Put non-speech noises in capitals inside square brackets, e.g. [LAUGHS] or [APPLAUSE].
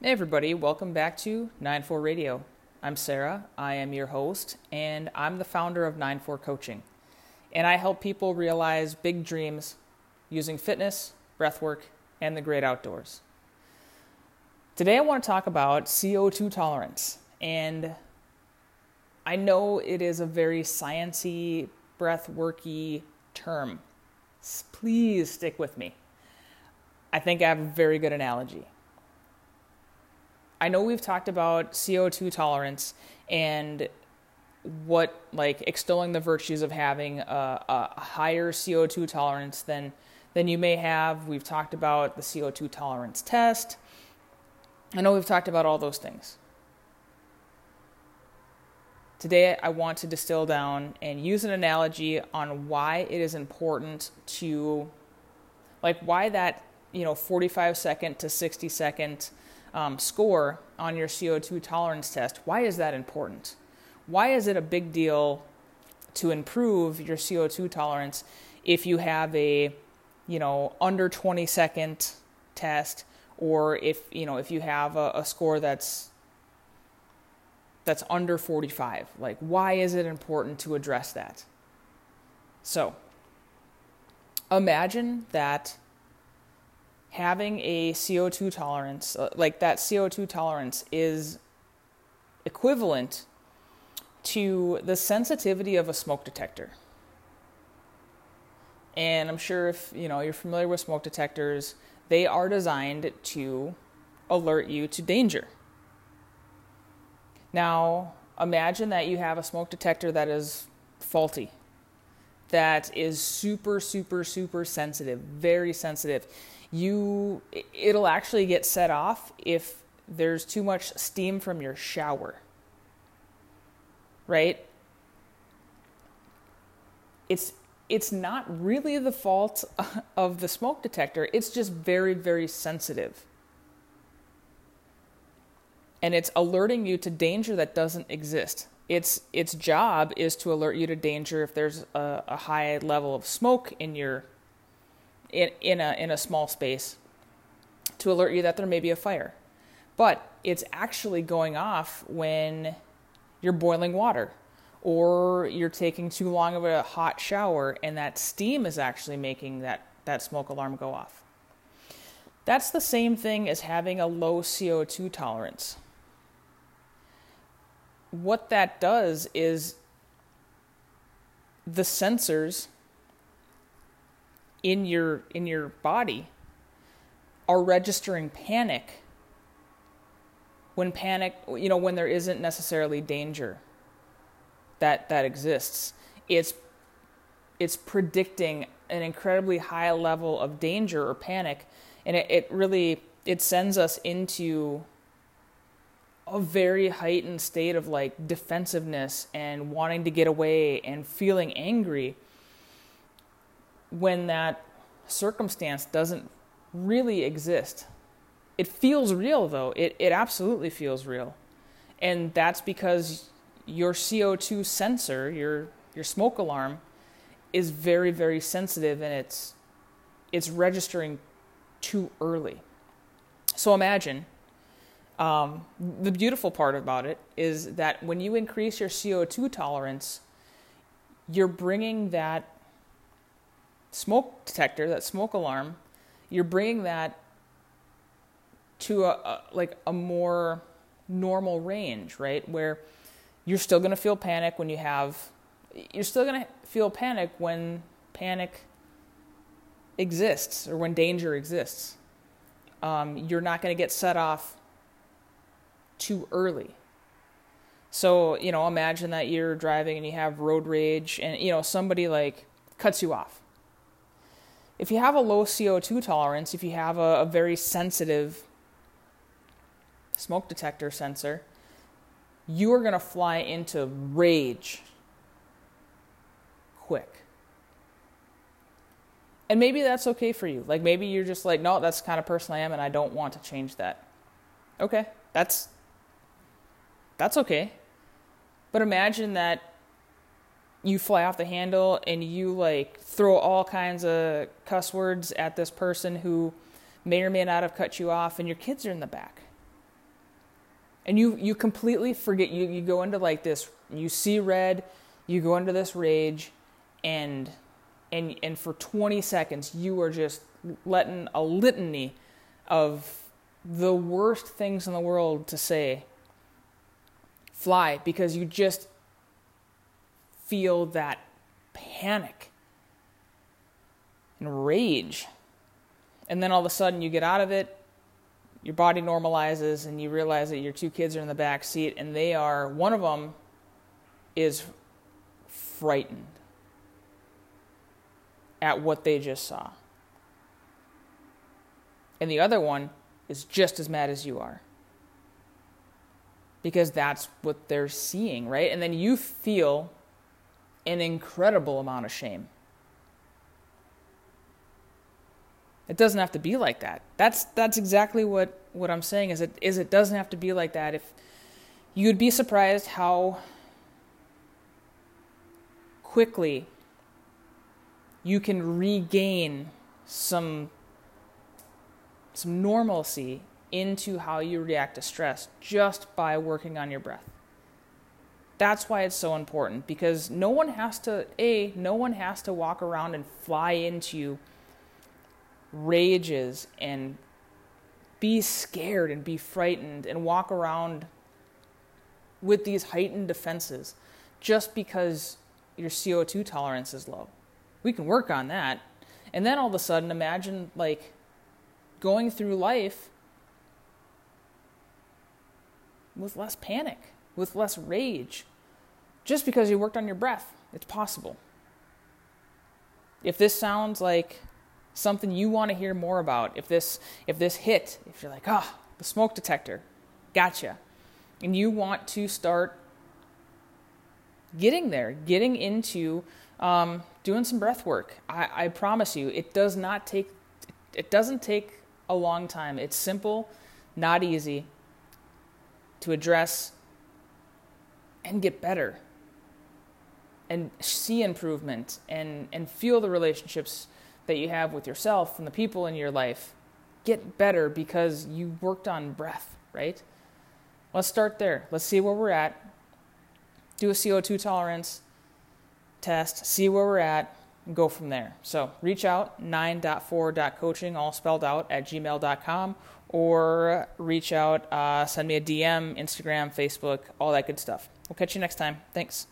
Hey, everybody, welcome back to 94 Radio. I'm Sarah, I am your host, and I'm the founder of 94 Coaching. And I help people realize big dreams using fitness, breathwork, and the great outdoors. Today, I want to talk about CO2 tolerance. And I know it is a very sciency, breathworky term. Please stick with me. I think I have a very good analogy. I know we've talked about CO2 tolerance and what like extolling the virtues of having a, a, higher CO2 tolerance than than you may have. We've talked about the CO2 tolerance test. I know we've talked about all those things. Today I want to distill down and use an analogy on why it is important to like why that, you know, 45 second to 60 second um, score on your CO2 tolerance test, why is that important? Why is it a big deal to improve your CO2 tolerance if you have a, you know, under 20 second test or if, you know, if you have a, a score that's that's under 45? Like why is it important to address that? So, imagine that having a CO2 tolerance, uh, like that CO2 tolerance, is equivalent to the sensitivity of a smoke detector. And I'm sure if you know you're familiar with smoke detectors, they are designed to alert you to danger. Now, imagine that you have a smoke detector that is faulty, that is super, super, super sensitive, very sensitive you it'll actually get set off if there's too much steam from your shower. Right? It's it's not really the fault [LAUGHS] of the smoke detector. It's just very very sensitive. And it's alerting you to danger that doesn't exist. Its its job is to alert you to danger if there's a, a high level of smoke in your in, in, a, in a small space to alert you that there may be a fire. But it's actually going off when you're boiling water or you're taking too long of a hot shower and that steam is actually making that, that smoke alarm go off. That's the same thing as having a low CO2 tolerance. What that does is the sensors in your in your body are registering panic when panic you know when there isn't necessarily danger that that exists. It's it's predicting an incredibly high level of danger or panic and it, it really it sends us into a very heightened state of like defensiveness and wanting to get away and feeling angry when that circumstance doesn't really exist. It feels real though. It it absolutely feels real. And that's because your CO2 sensor, your your smoke alarm is very very sensitive and it's it's registering too early. So imagine um, the beautiful part about it is that when you increase your CO2 tolerance, you're bringing that smoke detector, that smoke alarm, you're bringing that to a, a like a more normal range, right? Where you're still going to feel panic when you have you're still going to feel panic when panic exists or when danger exists. Um, you're not going to get set off too early. So, you know, imagine that you're driving and you have road rage and, you know, somebody like cuts you off if you have a low CO2 tolerance, if you have a, a very sensitive smoke detector sensor, you are going to fly into rage quick. And maybe that's okay for you. Like maybe you're just like, no, that's the kind of person I am and I don't want to change that. Okay, that's that's okay. But imagine that you fly off the handle and you like throw all kinds of cuss words at this person who may or may not have cut you off and your kids are in the back And you, you completely forget, you, you go into like this, you see red, you go into this rage, and, and, and for 20 seconds, you are just letting a litany of the worst things in the world to say fly because you just feel that panic and rage. And then all of a sudden you get out of it, your body normalizes, and you realize that your two kids are in the back seat, and they are, one of them is frightened at what they just saw. And the other one is just as mad as you are. Because that's what they're seeing, right? And then you feel an incredible amount of shame. It doesn't have to be like that. That's that's exactly what, what I'm saying is it is it doesn't have to be like that. If you'd be surprised how quickly you can regain some some normalcy into how you react to stress just by working on your breath. That's why it's so important because no one has to, A, no one has to walk around and fly into rages and be scared and be frightened and walk around with these heightened defenses just because your CO2 tolerance is low. We can work on that. And then all of a sudden, imagine like going through life with less panic, with less rage, just because you worked on your breath. It's possible. If this sounds like something you want to hear more about, if this if this hit, if you're like, ah, oh, the smoke detector, gotcha, and you want to start getting there, getting into um, doing some breath work, I, I promise you, it does not take it doesn't take a long time. It's simple, not easy to address and get better and see improvement and, and feel the relationships that you have with yourself and the people in your life get better because you worked on breath, right? Let's start there. Let's see where we're at. Do a CO2 tolerance test, see where we're at, go from there. So reach out, 9.4.coaching, all spelled out, at gmail.com, or reach out, uh, send me a DM, Instagram, Facebook, all that good stuff. We'll catch you next time. Thanks.